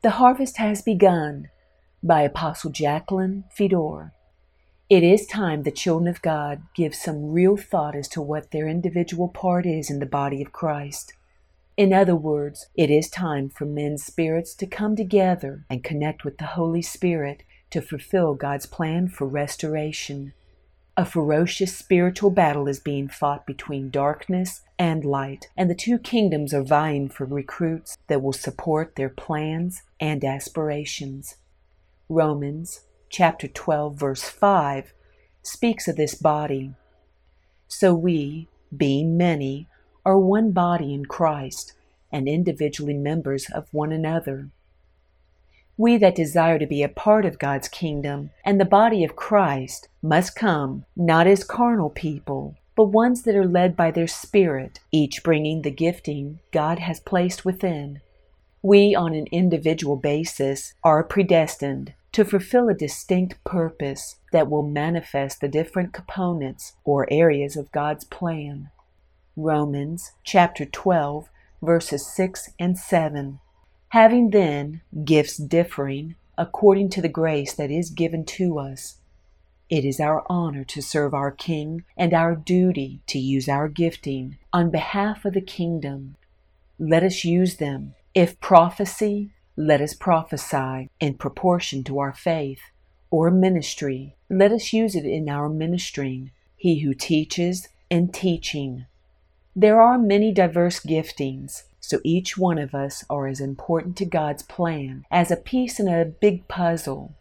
The Harvest Has Begun by Apostle Jacqueline Fedor. It is time the children of God give some real thought as to what their individual part is in the body of Christ. In other words, it is time for men's spirits to come together and connect with the Holy Spirit to fulfill God's plan for restoration. A ferocious spiritual battle is being fought between darkness and light, and the two kingdoms are vying for recruits that will support their plans and aspirations. Romans chapter 12 verse 5 speaks of this body. So we, being many, are one body in Christ and individually members of one another. We that desire to be a part of God's kingdom and the body of Christ must come not as carnal people, but ones that are led by their Spirit, each bringing the gifting God has placed within. We, on an individual basis, are predestined to fulfill a distinct purpose that will manifest the different components or areas of God's plan. Romans chapter 12, verses 6 and 7. Having then gifts differing according to the grace that is given to us, it is our honor to serve our King and our duty to use our gifting on behalf of the kingdom. Let us use them. If prophecy, let us prophesy in proportion to our faith. Or ministry, let us use it in our ministering. He who teaches in teaching. There are many diverse giftings, so each one of us are as important to God's plan as a piece in a big puzzle.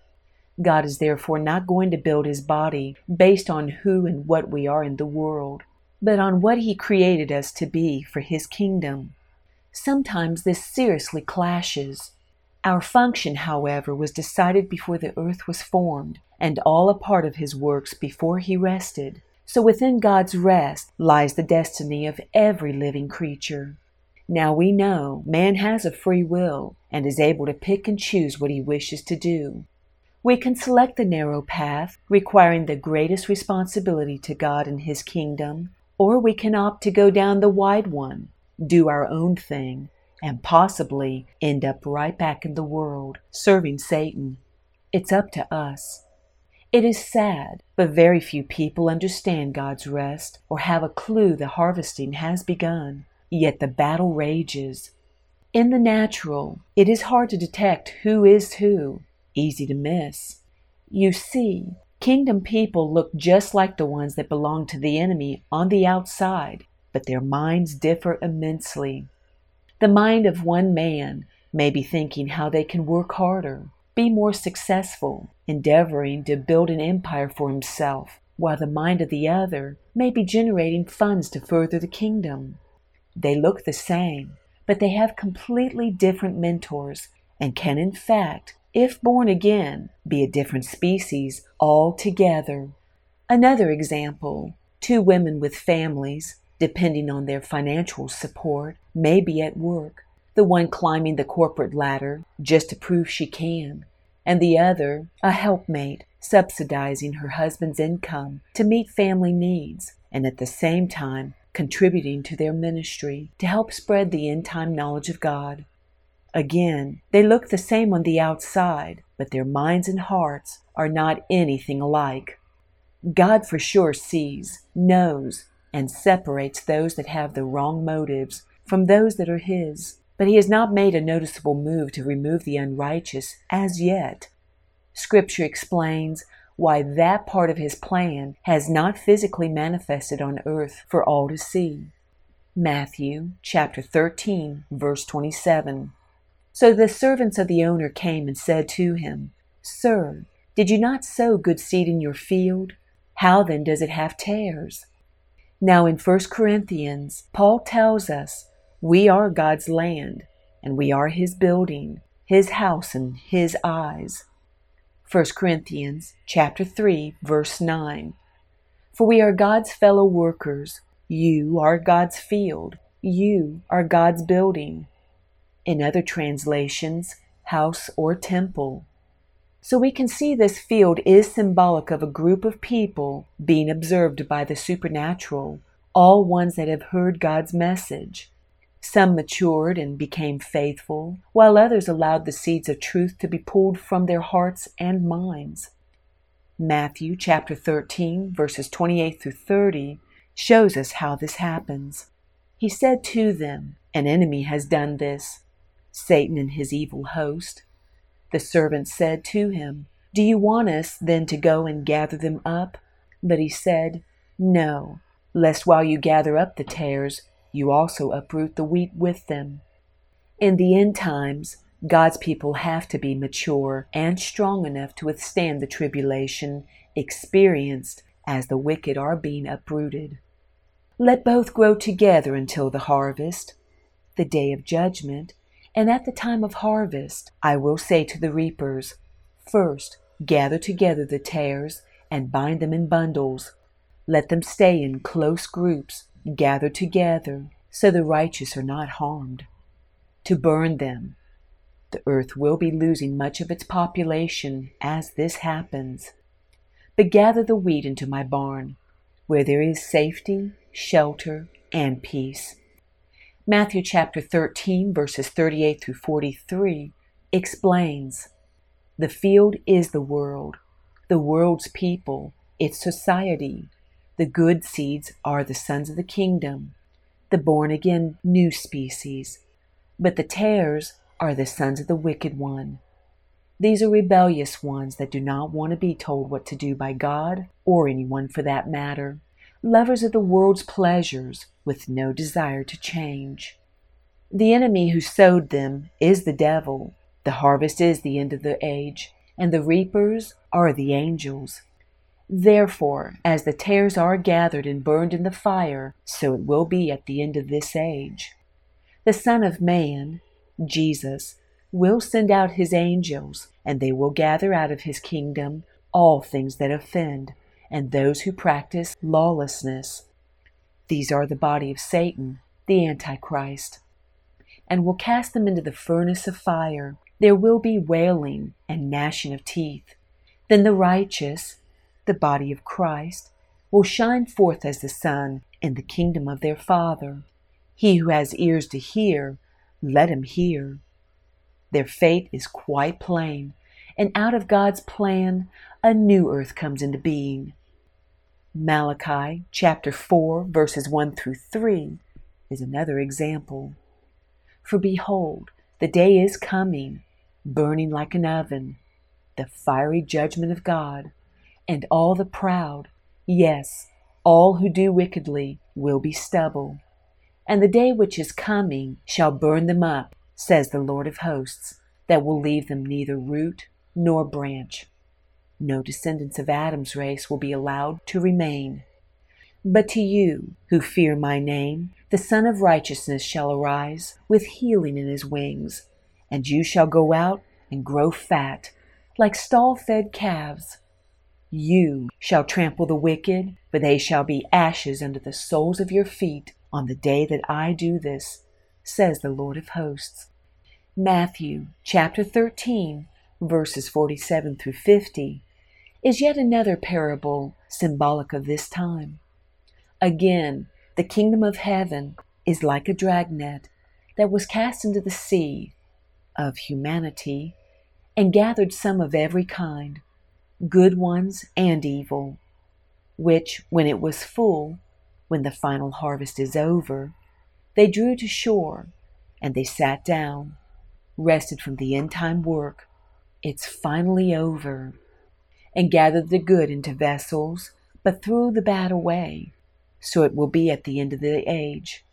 God is therefore not going to build his body based on who and what we are in the world, but on what he created us to be for his kingdom. Sometimes this seriously clashes. Our function, however, was decided before the earth was formed, and all a part of his works before he rested. So within God's rest lies the destiny of every living creature. Now we know man has a free will and is able to pick and choose what he wishes to do. We can select the narrow path, requiring the greatest responsibility to God and His kingdom, or we can opt to go down the wide one, do our own thing, and possibly end up right back in the world, serving Satan. It's up to us. It is sad, but very few people understand God's rest or have a clue the harvesting has begun. Yet the battle rages. In the natural, it is hard to detect who is who, easy to miss. You see, kingdom people look just like the ones that belong to the enemy on the outside, but their minds differ immensely. The mind of one man may be thinking how they can work harder, be more successful, endeavoring to build an empire for himself, while the mind of the other may be generating funds to further the kingdom. They look the same, but they have completely different mentors and can, in fact, if born again, be a different species altogether. Another example two women with families, depending on their financial support, may be at work, the one climbing the corporate ladder just to prove she can, and the other a helpmate subsidizing her husband's income to meet family needs and at the same time contributing to their ministry to help spread the end time knowledge of God. Again, they look the same on the outside, but their minds and hearts are not anything alike. God for sure sees, knows, and separates those that have the wrong motives from those that are His, but He has not made a noticeable move to remove the unrighteous as yet. Scripture explains why that part of his plan has not physically manifested on earth for all to see. Matthew chapter 13, verse 27. So the servants of the owner came and said to him, Sir, did you not sow good seed in your field? How then does it have tares? Now in 1 Corinthians, Paul tells us we are God's land, and we are his building, his house and his eyes. 1 Corinthians chapter 3 verse 9. For we are God's fellow workers. You are God's field. You are God's building. In other translations, house or temple. So we can see this field is symbolic of a group of people being observed by the supernatural, all ones that have heard God's message. Some matured and became faithful, while others allowed the seeds of truth to be pulled from their hearts and minds. Matthew chapter 13, verses 28 through 30, shows us how this happens. He said to them, An enemy has done this, Satan and his evil host. The servant said to him, Do you want us then to go and gather them up? But he said, No, lest while you gather up the tares, you also uproot the wheat with them. In the end times, God's people have to be mature and strong enough to withstand the tribulation experienced as the wicked are being uprooted. Let both grow together until the harvest, the day of judgment, and at the time of harvest I will say to the reapers, First, gather together the tares and bind them in bundles. Let them stay in close groups, gathered together, so the righteous are not harmed. To burn them. The earth will be losing much of its population as this happens. But gather the wheat into my barn, where there is safety, shelter, and peace. Matthew chapter 13, verses 38 through 43 explains The field is the world, the world's people, its society. The good seeds are the sons of the kingdom, the born again new species. But the tares are the sons of the wicked one. These are rebellious ones that do not want to be told what to do by God or anyone for that matter lovers of the world's pleasures with no desire to change. The enemy who sowed them is the devil. The harvest is the end of the age, and the reapers are the angels. Therefore, as the tares are gathered and burned in the fire, so it will be at the end of this age. The Son of Man, Jesus, will send out his angels, and they will gather out of his kingdom all things that offend and those who practice lawlessness. These are the body of Satan, the Antichrist, and will cast them into the furnace of fire. There will be wailing and gnashing of teeth. Then the righteous, the body of Christ, will shine forth as the sun in the kingdom of their Father. He who has ears to hear, let him hear. Their fate is quite plain, and out of God's plan, a new earth comes into being. Malachi chapter 4, verses 1 through 3 is another example. For behold, the day is coming, burning like an oven, the fiery judgment of God, and all the proud, yes, all who do wickedly, will be stubble. And the day which is coming shall burn them up, says the Lord of hosts, that will leave them neither root nor branch. No descendants of Adam's race will be allowed to remain. But to you who fear my name, the Sun of Righteousness shall arise with healing in his wings, and you shall go out and grow fat like stall fed calves. You shall trample the wicked, for they shall be ashes under the soles of your feet on the day that I do this, says the Lord of hosts. Matthew chapter 13, verses 47 through 50 is yet another parable symbolic of this time. Again, the kingdom of heaven is like a dragnet that was cast into the sea of humanity and gathered some of every kind, good ones and evil, which, when it was full, when the final harvest is over, they drew to shore and they sat down, rested from the end time work. It's finally over and gathered the good into vessels, but threw the bad away. So it will be at the end of the age.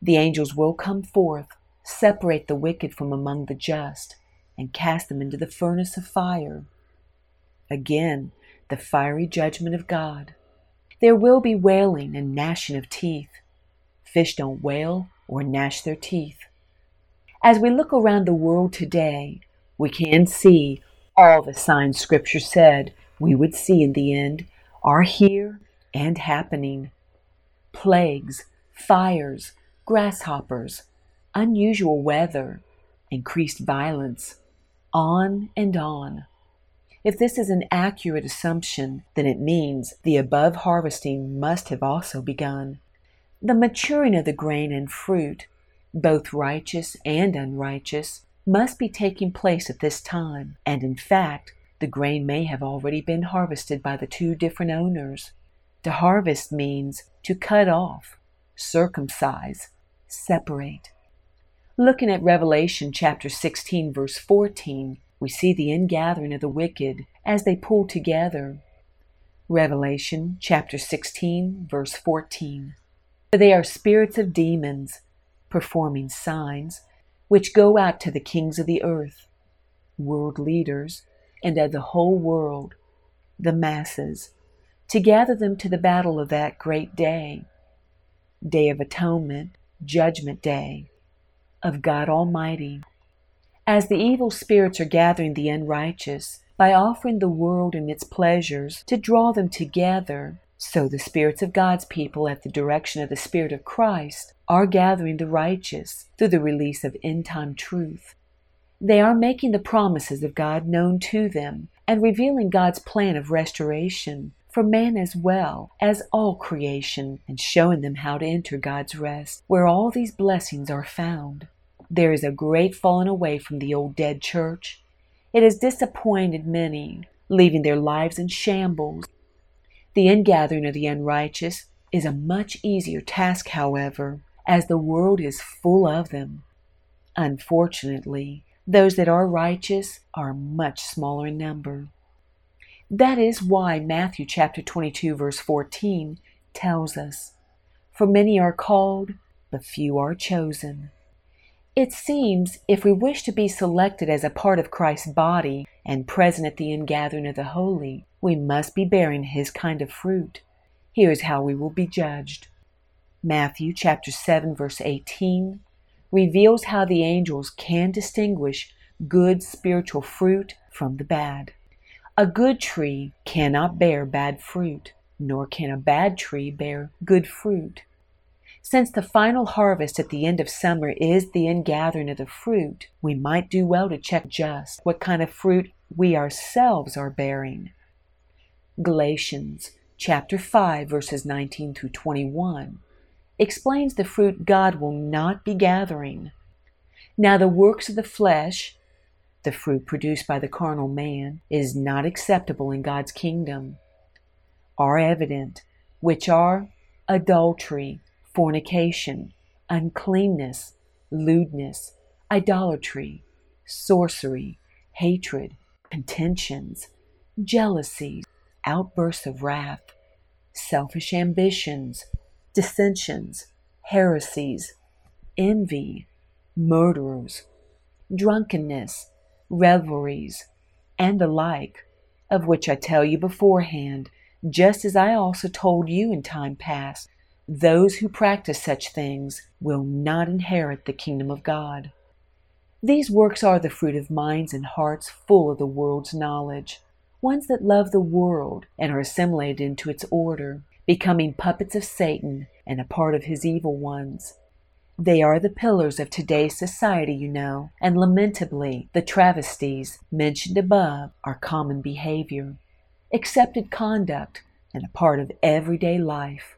The angels will come forth, separate the wicked from among the just, and cast them into the furnace of fire. Again, the fiery judgment of God. There will be wailing and gnashing of teeth. Fish don't wail or gnash their teeth. As we look around the world today, we can see all the signs Scripture said we would see in the end are here and happening. Plagues, fires, grasshoppers, unusual weather, increased violence, on and on. If this is an accurate assumption, then it means the above harvesting must have also begun. The maturing of the grain and fruit, both righteous and unrighteous, must be taking place at this time, and in fact, the grain may have already been harvested by the two different owners. To harvest means to cut off, circumcise, separate. Looking at Revelation chapter 16, verse 14, we see the ingathering of the wicked as they pull together. Revelation chapter 16, verse 14. For They are spirits of demons, performing signs, which go out to the kings of the earth, world leaders, and of the whole world, the masses, to gather them to the battle of that great day, day of atonement, judgment day, of God Almighty. As the evil spirits are gathering the unrighteous by offering the world and its pleasures to draw them together, so the spirits of God's people, at the direction of the Spirit of Christ, are gathering the righteous through the release of end time truth. They are making the promises of God known to them and revealing God's plan of restoration for man as well as all creation and showing them how to enter God's rest where all these blessings are found. There is a great falling away from the old dead church. It has disappointed many, leaving their lives in shambles. The ingathering of the unrighteous is a much easier task, however, as the world is full of them. Unfortunately, those that are righteous are much smaller in number. That is why Matthew chapter 22 verse 14 tells us, For many are called, but few are chosen. It seems if we wish to be selected as a part of Christ's body and present at the ingathering of the holy, we must be bearing his kind of fruit. Here is how we will be judged. Matthew chapter 7 verse 18 reveals how the angels can distinguish good spiritual fruit from the bad. A good tree cannot bear bad fruit, nor can a bad tree bear good fruit. Since the final harvest at the end of summer is the ingathering of the fruit, we might do well to check just what kind of fruit we ourselves are bearing. Galatians chapter 5 verses 19 through 21 explains the fruit God will not be gathering. Now, the works of the flesh, the fruit produced by the carnal man, is not acceptable in God's kingdom, are evident, which are adultery, fornication, uncleanness, lewdness, idolatry, sorcery, hatred, contentions, jealousies, outbursts of wrath, selfish ambitions dissensions, heresies, envy, murderers, drunkenness, revelries, and the like, of which I tell you beforehand, just as I also told you in time past, those who practice such things will not inherit the kingdom of God. These works are the fruit of minds and hearts full of the world's knowledge, ones that love the world and are assimilated into its order becoming puppets of Satan and a part of his evil ones. They are the pillars of today's society, you know, and lamentably, the travesties mentioned above are common behavior, accepted conduct, and a part of everyday life.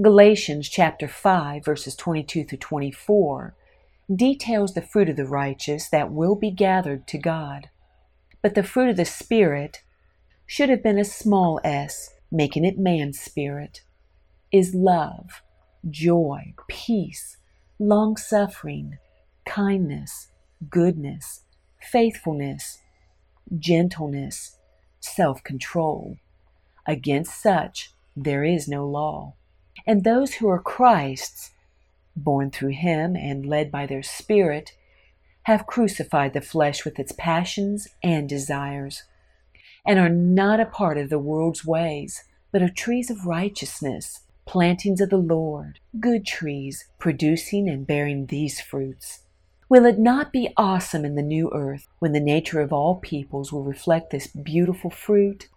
Galatians chapter 5 verses 22 through 24 details the fruit of the righteous that will be gathered to God. But the fruit of the Spirit should have been a small s making it man's spirit, is love, joy, peace, long suffering, kindness, goodness, faithfulness, gentleness, self control. Against such there is no law. And those who are Christ's, born through him and led by their Spirit, have crucified the flesh with its passions and desires and are not a part of the world's ways, but are trees of righteousness, plantings of the Lord, good trees, producing and bearing these fruits. Will it not be awesome in the new earth when the nature of all peoples will reflect this beautiful fruit?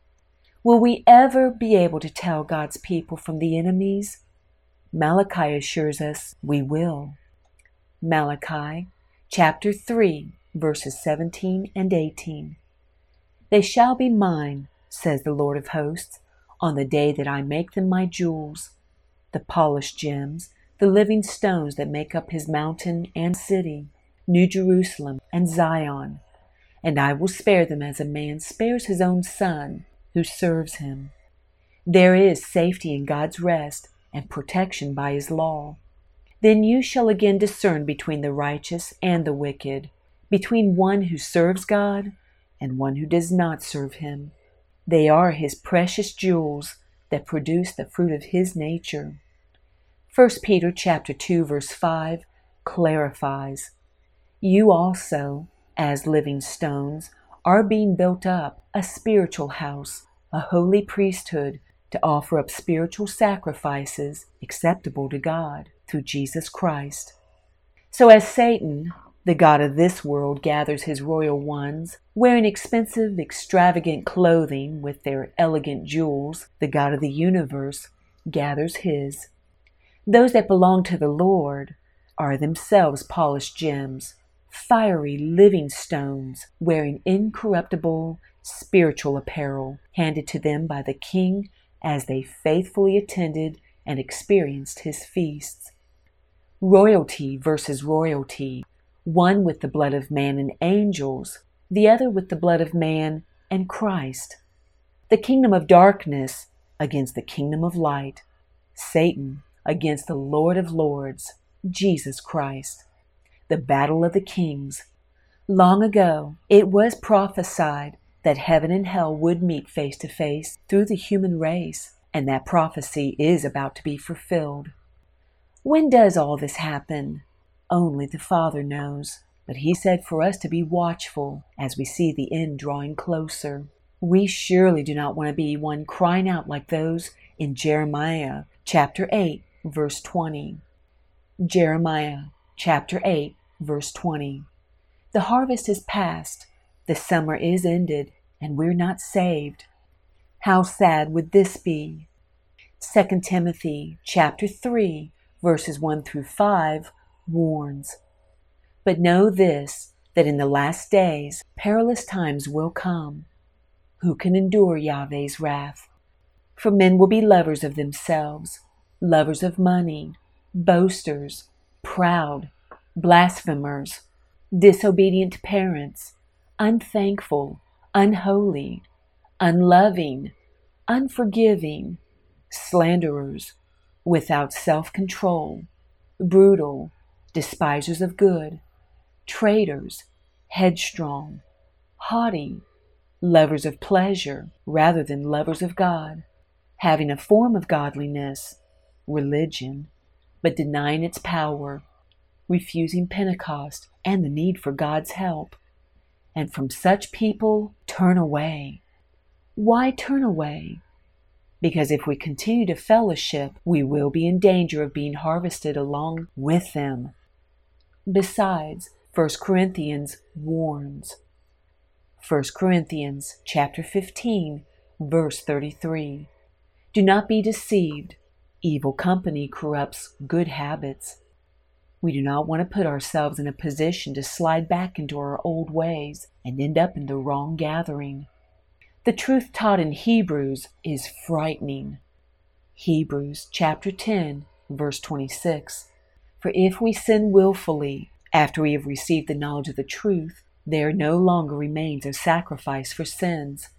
Will we ever be able to tell God's people from the enemies? Malachi assures us we will. Malachi chapter 3, verses 17 and 18. They shall be mine, says the Lord of hosts, on the day that I make them my jewels, the polished gems, the living stones that make up his mountain and city, New Jerusalem and Zion, and I will spare them as a man spares his own son who serves him. There is safety in God's rest and protection by his law. Then you shall again discern between the righteous and the wicked, between one who serves God and one who does not serve him. They are his precious jewels that produce the fruit of his nature. 1 Peter chapter 2 verse 5 clarifies, You also, as living stones, are being built up a spiritual house, a holy priesthood, to offer up spiritual sacrifices acceptable to God through Jesus Christ. So, as Satan, the God of this world, gathers his royal ones, wearing expensive, extravagant clothing with their elegant jewels, the God of the universe gathers his. Those that belong to the Lord are themselves polished gems, fiery living stones, wearing incorruptible spiritual apparel handed to them by the King as they faithfully attended and experienced his feasts. Royalty versus royalty, one with the blood of man and angels, the other with the blood of man and Christ. The kingdom of darkness against the kingdom of light, Satan against the Lord of lords, Jesus Christ. The battle of the kings. Long ago, it was prophesied that heaven and hell would meet face to face through the human race, and that prophecy is about to be fulfilled. When does all this happen? Only the Father knows. But He said for us to be watchful as we see the end drawing closer. We surely do not want to be one crying out like those in Jeremiah chapter 8, verse 20. Jeremiah chapter 8, verse 20. The harvest is past, the summer is ended, and we're not saved. How sad would this be? 2 Timothy chapter 3 verses 1 through 5 warns, But know this, that in the last days perilous times will come. Who can endure Yahweh's wrath? For men will be lovers of themselves, lovers of money, boasters, proud, blasphemers, disobedient parents, unthankful, unholy, unloving, unforgiving, slanderers, without self control, brutal, despisers of good, traitors, headstrong, haughty, lovers of pleasure rather than lovers of God, having a form of godliness, religion, but denying its power, refusing Pentecost and the need for God's help. And from such people, turn away. Why turn away? because if we continue to fellowship, we will be in danger of being harvested along with them. Besides, 1 Corinthians warns. 1 Corinthians chapter 15, verse 33. Do not be deceived. Evil company corrupts good habits. We do not want to put ourselves in a position to slide back into our old ways and end up in the wrong gathering. The truth taught in Hebrews is frightening. Hebrews chapter 10, verse 26. For if we sin wilfully after we have received the knowledge of the truth, there no longer remains a sacrifice for sins.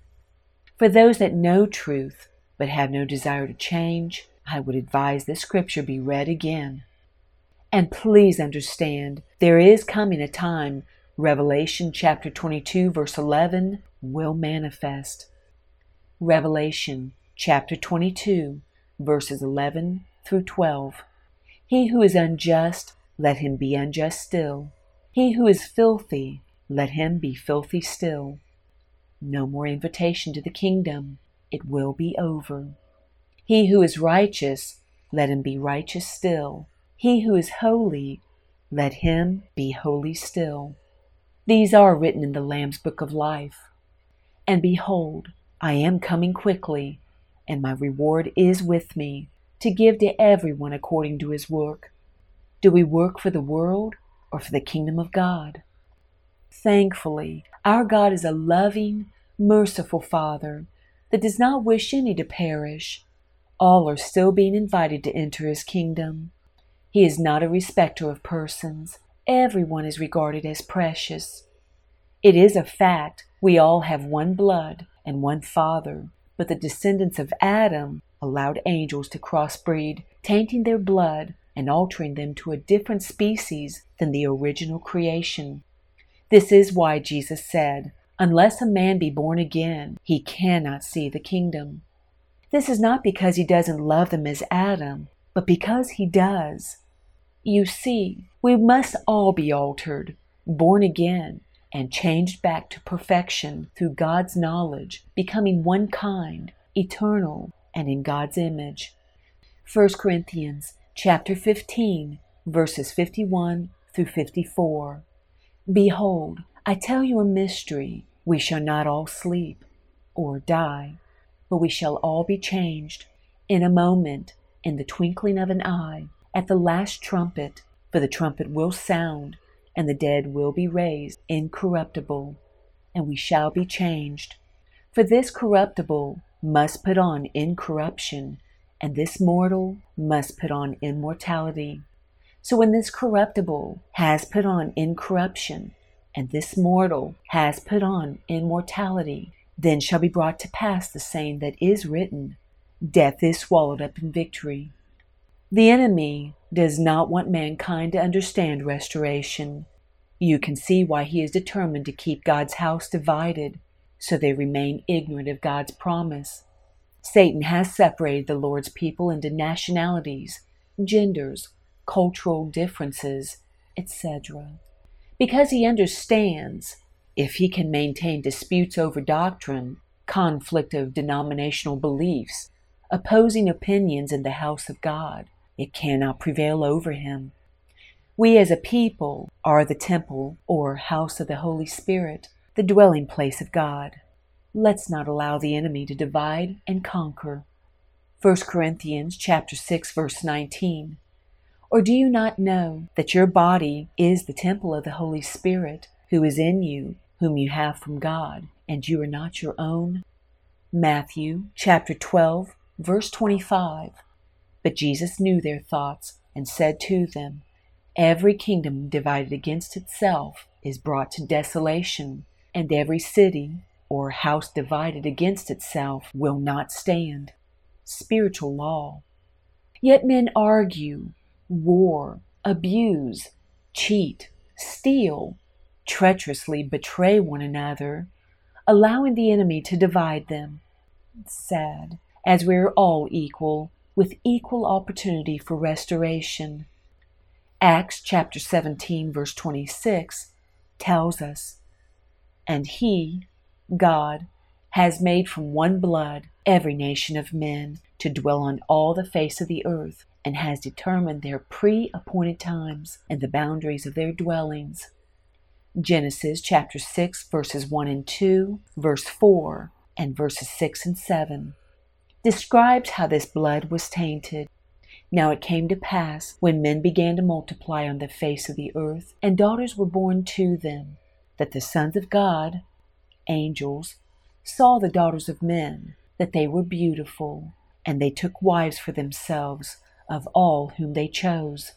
For those that know truth but have no desire to change, I would advise this scripture be read again. And please understand, there is coming a time, Revelation chapter 22, verse 11, will manifest. Revelation chapter 22, verses 11 through 12. He who is unjust, let him be unjust still. He who is filthy, let him be filthy still. No more invitation to the kingdom, it will be over. He who is righteous, let him be righteous still. He who is holy, let him be holy still. These are written in the Lamb's book of life. And behold, I am coming quickly, and my reward is with me, to give to everyone according to his work. Do we work for the world or for the kingdom of God? Thankfully, our God is a loving, merciful Father that does not wish any to perish. All are still being invited to enter his kingdom. He is not a respecter of persons. Everyone is regarded as precious. It is a fact we all have one blood and one father, but the descendants of Adam allowed angels to crossbreed, tainting their blood and altering them to a different species than the original creation. This is why Jesus said, Unless a man be born again, he cannot see the kingdom. This is not because he doesn't love them as Adam, but because he does. You see, we must all be altered, born again, and changed back to perfection through God's knowledge, becoming one kind, eternal, and in God's image. 1 Corinthians chapter 15 verses 51 through 54. Behold, I tell you a mystery. We shall not all sleep or die, but we shall all be changed in a moment, in the twinkling of an eye, at the last trumpet. For the trumpet will sound, and the dead will be raised incorruptible, and we shall be changed. For this corruptible must put on incorruption, and this mortal must put on immortality. So when this corruptible has put on incorruption, and this mortal has put on immortality, then shall be brought to pass the saying that is written Death is swallowed up in victory. The enemy does not want mankind to understand restoration. You can see why he is determined to keep God's house divided, so they remain ignorant of God's promise. Satan has separated the Lord's people into nationalities, genders, cultural differences, etc. Because he understands if he can maintain disputes over doctrine, conflict of denominational beliefs, opposing opinions in the house of God, it cannot prevail over him. We as a people are the temple or house of the Holy Spirit, the dwelling place of God. Let's not allow the enemy to divide and conquer. 1 Corinthians chapter 6 verse 19. Or do you not know that your body is the temple of the Holy Spirit who is in you, whom you have from God, and you are not your own? Matthew chapter 12 verse 25. But Jesus knew their thoughts and said to them, Every kingdom divided against itself is brought to desolation, and every city or house divided against itself will not stand. Spiritual law. Yet men argue, war, abuse, cheat, steal, treacherously betray one another, allowing the enemy to divide them. Sad, as we are all equal, with equal opportunity for restoration. Acts chapter 17, verse 26 tells us, And he, God has made from one blood every nation of men to dwell on all the face of the earth, and has determined their pre appointed times and the boundaries of their dwellings. Genesis chapter 6, verses 1 and 2, verse 4, and verses 6 and 7 describes how this blood was tainted. Now it came to pass, when men began to multiply on the face of the earth, and daughters were born to them, that the sons of God angels, saw the daughters of men, that they were beautiful, and they took wives for themselves of all whom they chose.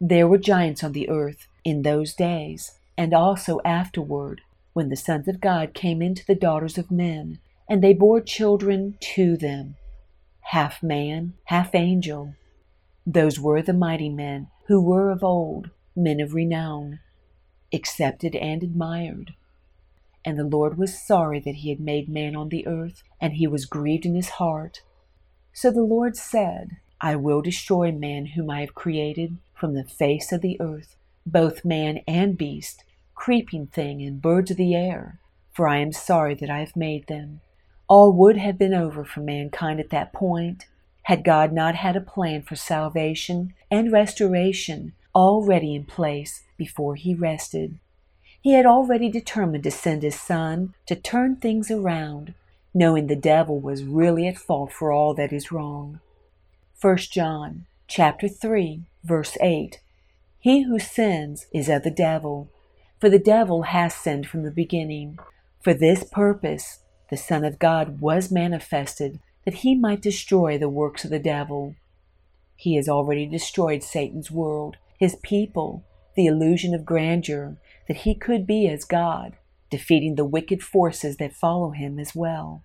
There were giants on the earth in those days, and also afterward, when the sons of God came into the daughters of men, and they bore children to them, half man, half angel. Those were the mighty men who were of old, men of renown, accepted and admired. And the Lord was sorry that he had made man on the earth, and he was grieved in his heart. So the Lord said, I will destroy man whom I have created from the face of the earth, both man and beast, creeping thing and birds of the air, for I am sorry that I have made them. All would have been over for mankind at that point, had God not had a plan for salvation and restoration already in place before he rested. He had already determined to send his son to turn things around, knowing the devil was really at fault for all that is wrong. 1 John chapter 3 verse 8 He who sins is of the devil, for the devil has sinned from the beginning. For this purpose the Son of God was manifested that he might destroy the works of the devil. He has already destroyed Satan's world, his people, the illusion of grandeur that he could be as God, defeating the wicked forces that follow him as well.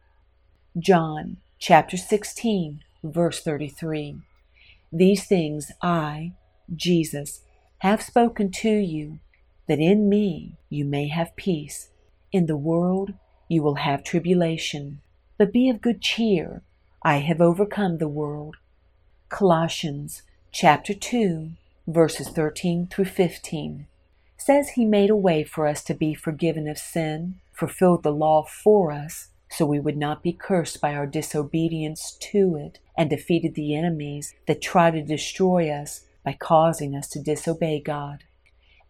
John chapter 16, verse 33. These things I, Jesus, have spoken to you, that in me you may have peace. In the world you will have tribulation, but be of good cheer. I have overcome the world. Colossians chapter 2, verses 13 through 15 says he made a way for us to be forgiven of sin, fulfilled the law for us, so we would not be cursed by our disobedience to it, and defeated the enemies that try to destroy us by causing us to disobey God.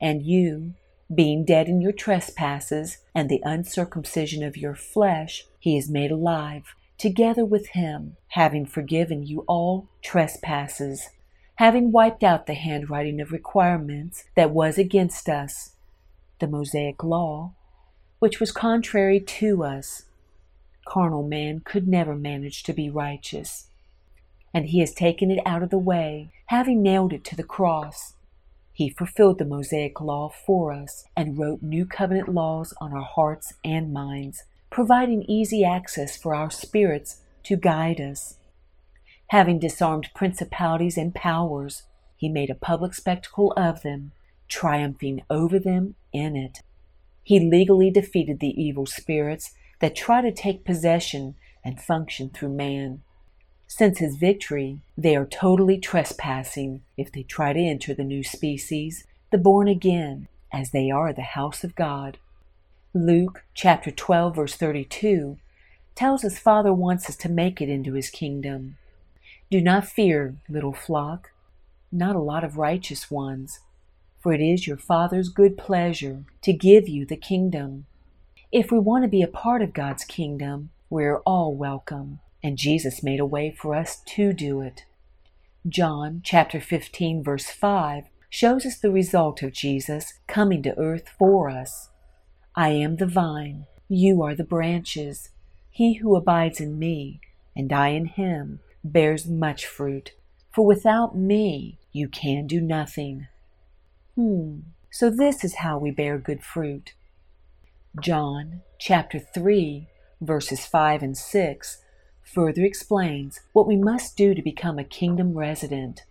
And you, being dead in your trespasses and the uncircumcision of your flesh, he is made alive, together with him, having forgiven you all trespasses, having wiped out the handwriting of requirements that was against us, the Mosaic law, which was contrary to us. Carnal man could never manage to be righteous. And he has taken it out of the way, having nailed it to the cross. He fulfilled the Mosaic law for us and wrote new covenant laws on our hearts and minds, providing easy access for our spirits to guide us. Having disarmed principalities and powers, he made a public spectacle of them, triumphing over them in it. He legally defeated the evil spirits that try to take possession and function through man. Since his victory, they are totally trespassing if they try to enter the new species, the born again, as they are the house of God. Luke chapter 12 verse 32 tells us Father wants us to make it into his kingdom. Do not fear, little flock, not a lot of righteous ones, for it is your Father's good pleasure to give you the kingdom. If we want to be a part of God's kingdom, we're all welcome, and Jesus made a way for us to do it. John chapter 15 verse 5 shows us the result of Jesus coming to earth for us. I am the vine, you are the branches. He who abides in me, and I in him, bears much fruit, for without me you can do nothing. Hmm, so this is how we bear good fruit. John chapter 3, verses 5 and 6 further explains what we must do to become a kingdom resident.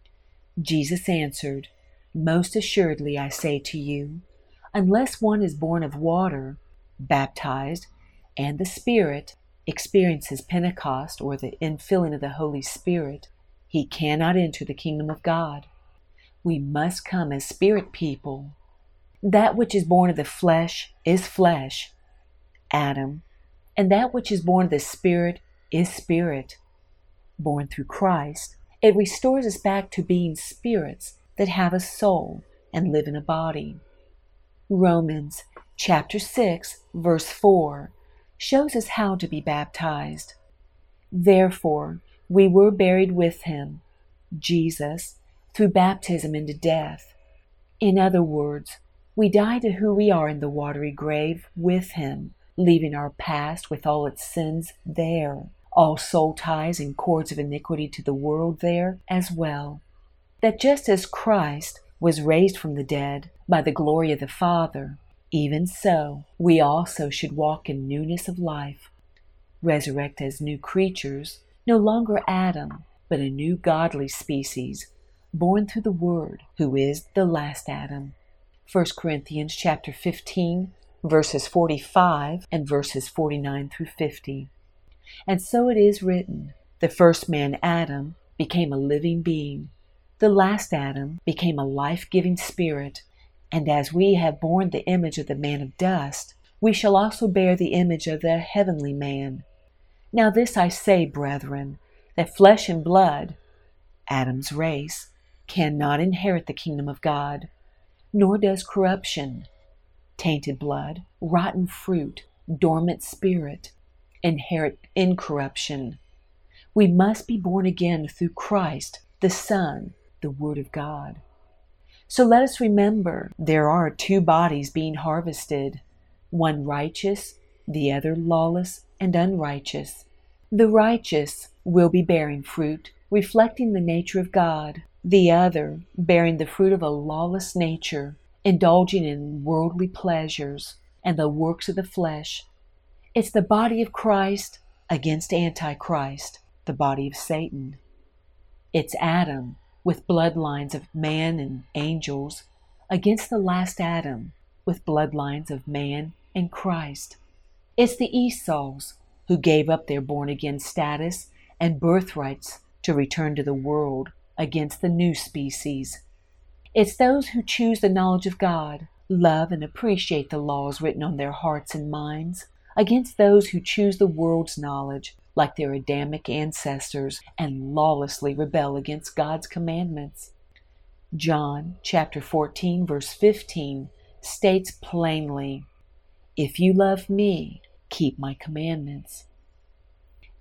Jesus answered, Most assuredly I say to you, unless one is born of water, baptized, and the Spirit, experiences Pentecost or the infilling of the Holy Spirit, he cannot enter the kingdom of God. We must come as spirit people. That which is born of the flesh is flesh, Adam, and that which is born of the Spirit is spirit. Born through Christ, it restores us back to being spirits that have a soul and live in a body. Romans chapter 6, verse 4 shows us how to be baptized. Therefore, we were buried with him, Jesus, through baptism into death. In other words, we die to who we are in the watery grave with him, leaving our past with all its sins there, all soul ties and cords of iniquity to the world there as well. That just as Christ was raised from the dead by the glory of the Father, even so, we also should walk in newness of life, resurrect as new creatures, no longer Adam, but a new godly species, born through the Word, who is the last Adam. 1 Corinthians chapter 15, verses 45 and verses 49 through 50. And so it is written, the first man, Adam, became a living being. The last Adam became a life giving spirit and as we have borne the image of the man of dust, we shall also bear the image of the heavenly man. Now, this I say, brethren, that flesh and blood, Adam's race, cannot inherit the kingdom of God, nor does corruption, tainted blood, rotten fruit, dormant spirit, inherit incorruption. We must be born again through Christ, the Son, the Word of God. So let us remember there are two bodies being harvested one righteous, the other lawless and unrighteous. The righteous will be bearing fruit, reflecting the nature of God, the other bearing the fruit of a lawless nature, indulging in worldly pleasures and the works of the flesh. It's the body of Christ against Antichrist, the body of Satan. It's Adam with bloodlines of man and angels against the last Adam with bloodlines of man and Christ. It's the Esau's who gave up their born again status and birthrights to return to the world against the new species. It's those who choose the knowledge of God, love and appreciate the laws written on their hearts and minds, against those who choose the world's knowledge, like their Adamic ancestors, and lawlessly rebel against God's commandments. John chapter 14 verse 15 states plainly, If you love me, keep my commandments.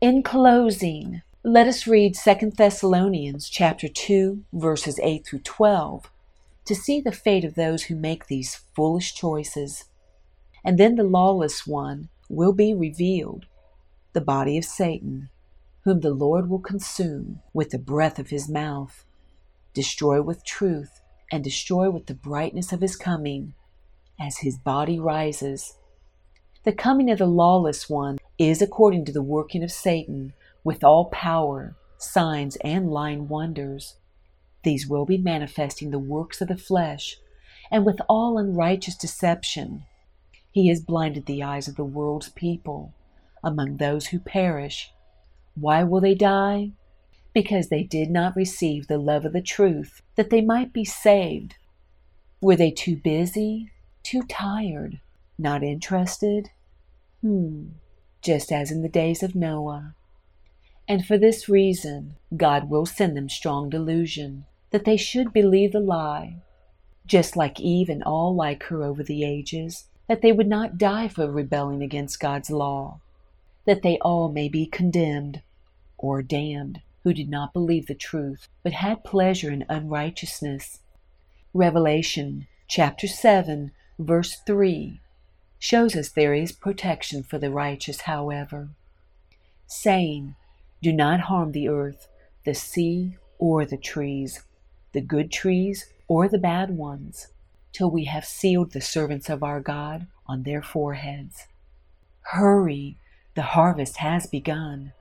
In closing, let us read 2 Thessalonians chapter 2 verses 8 through 12 to see the fate of those who make these foolish choices. And then the lawless one will be revealed, the body of Satan, whom the Lord will consume with the breath of his mouth, destroy with truth, and destroy with the brightness of his coming, as his body rises. The coming of the lawless one is according to the working of Satan with all power, signs, and lying wonders. These will be manifesting the works of the flesh, and with all unrighteous deception. He has blinded the eyes of the world's people among those who perish. Why will they die? Because they did not receive the love of the truth, that they might be saved. Were they too busy? Too tired? Not interested? Hmm, just as in the days of Noah. And for this reason, God will send them strong delusion, that they should believe the lie, just like Eve and all like her over the ages, that they would not die for rebelling against God's law, that they all may be condemned or damned who did not believe the truth, but had pleasure in unrighteousness. Revelation chapter 7, verse 3 shows us there is protection for the righteous, however, saying, Do not harm the earth, the sea, or the trees, the good trees or the bad ones, till we have sealed the servants of our God on their foreheads. Hurry, the harvest has begun.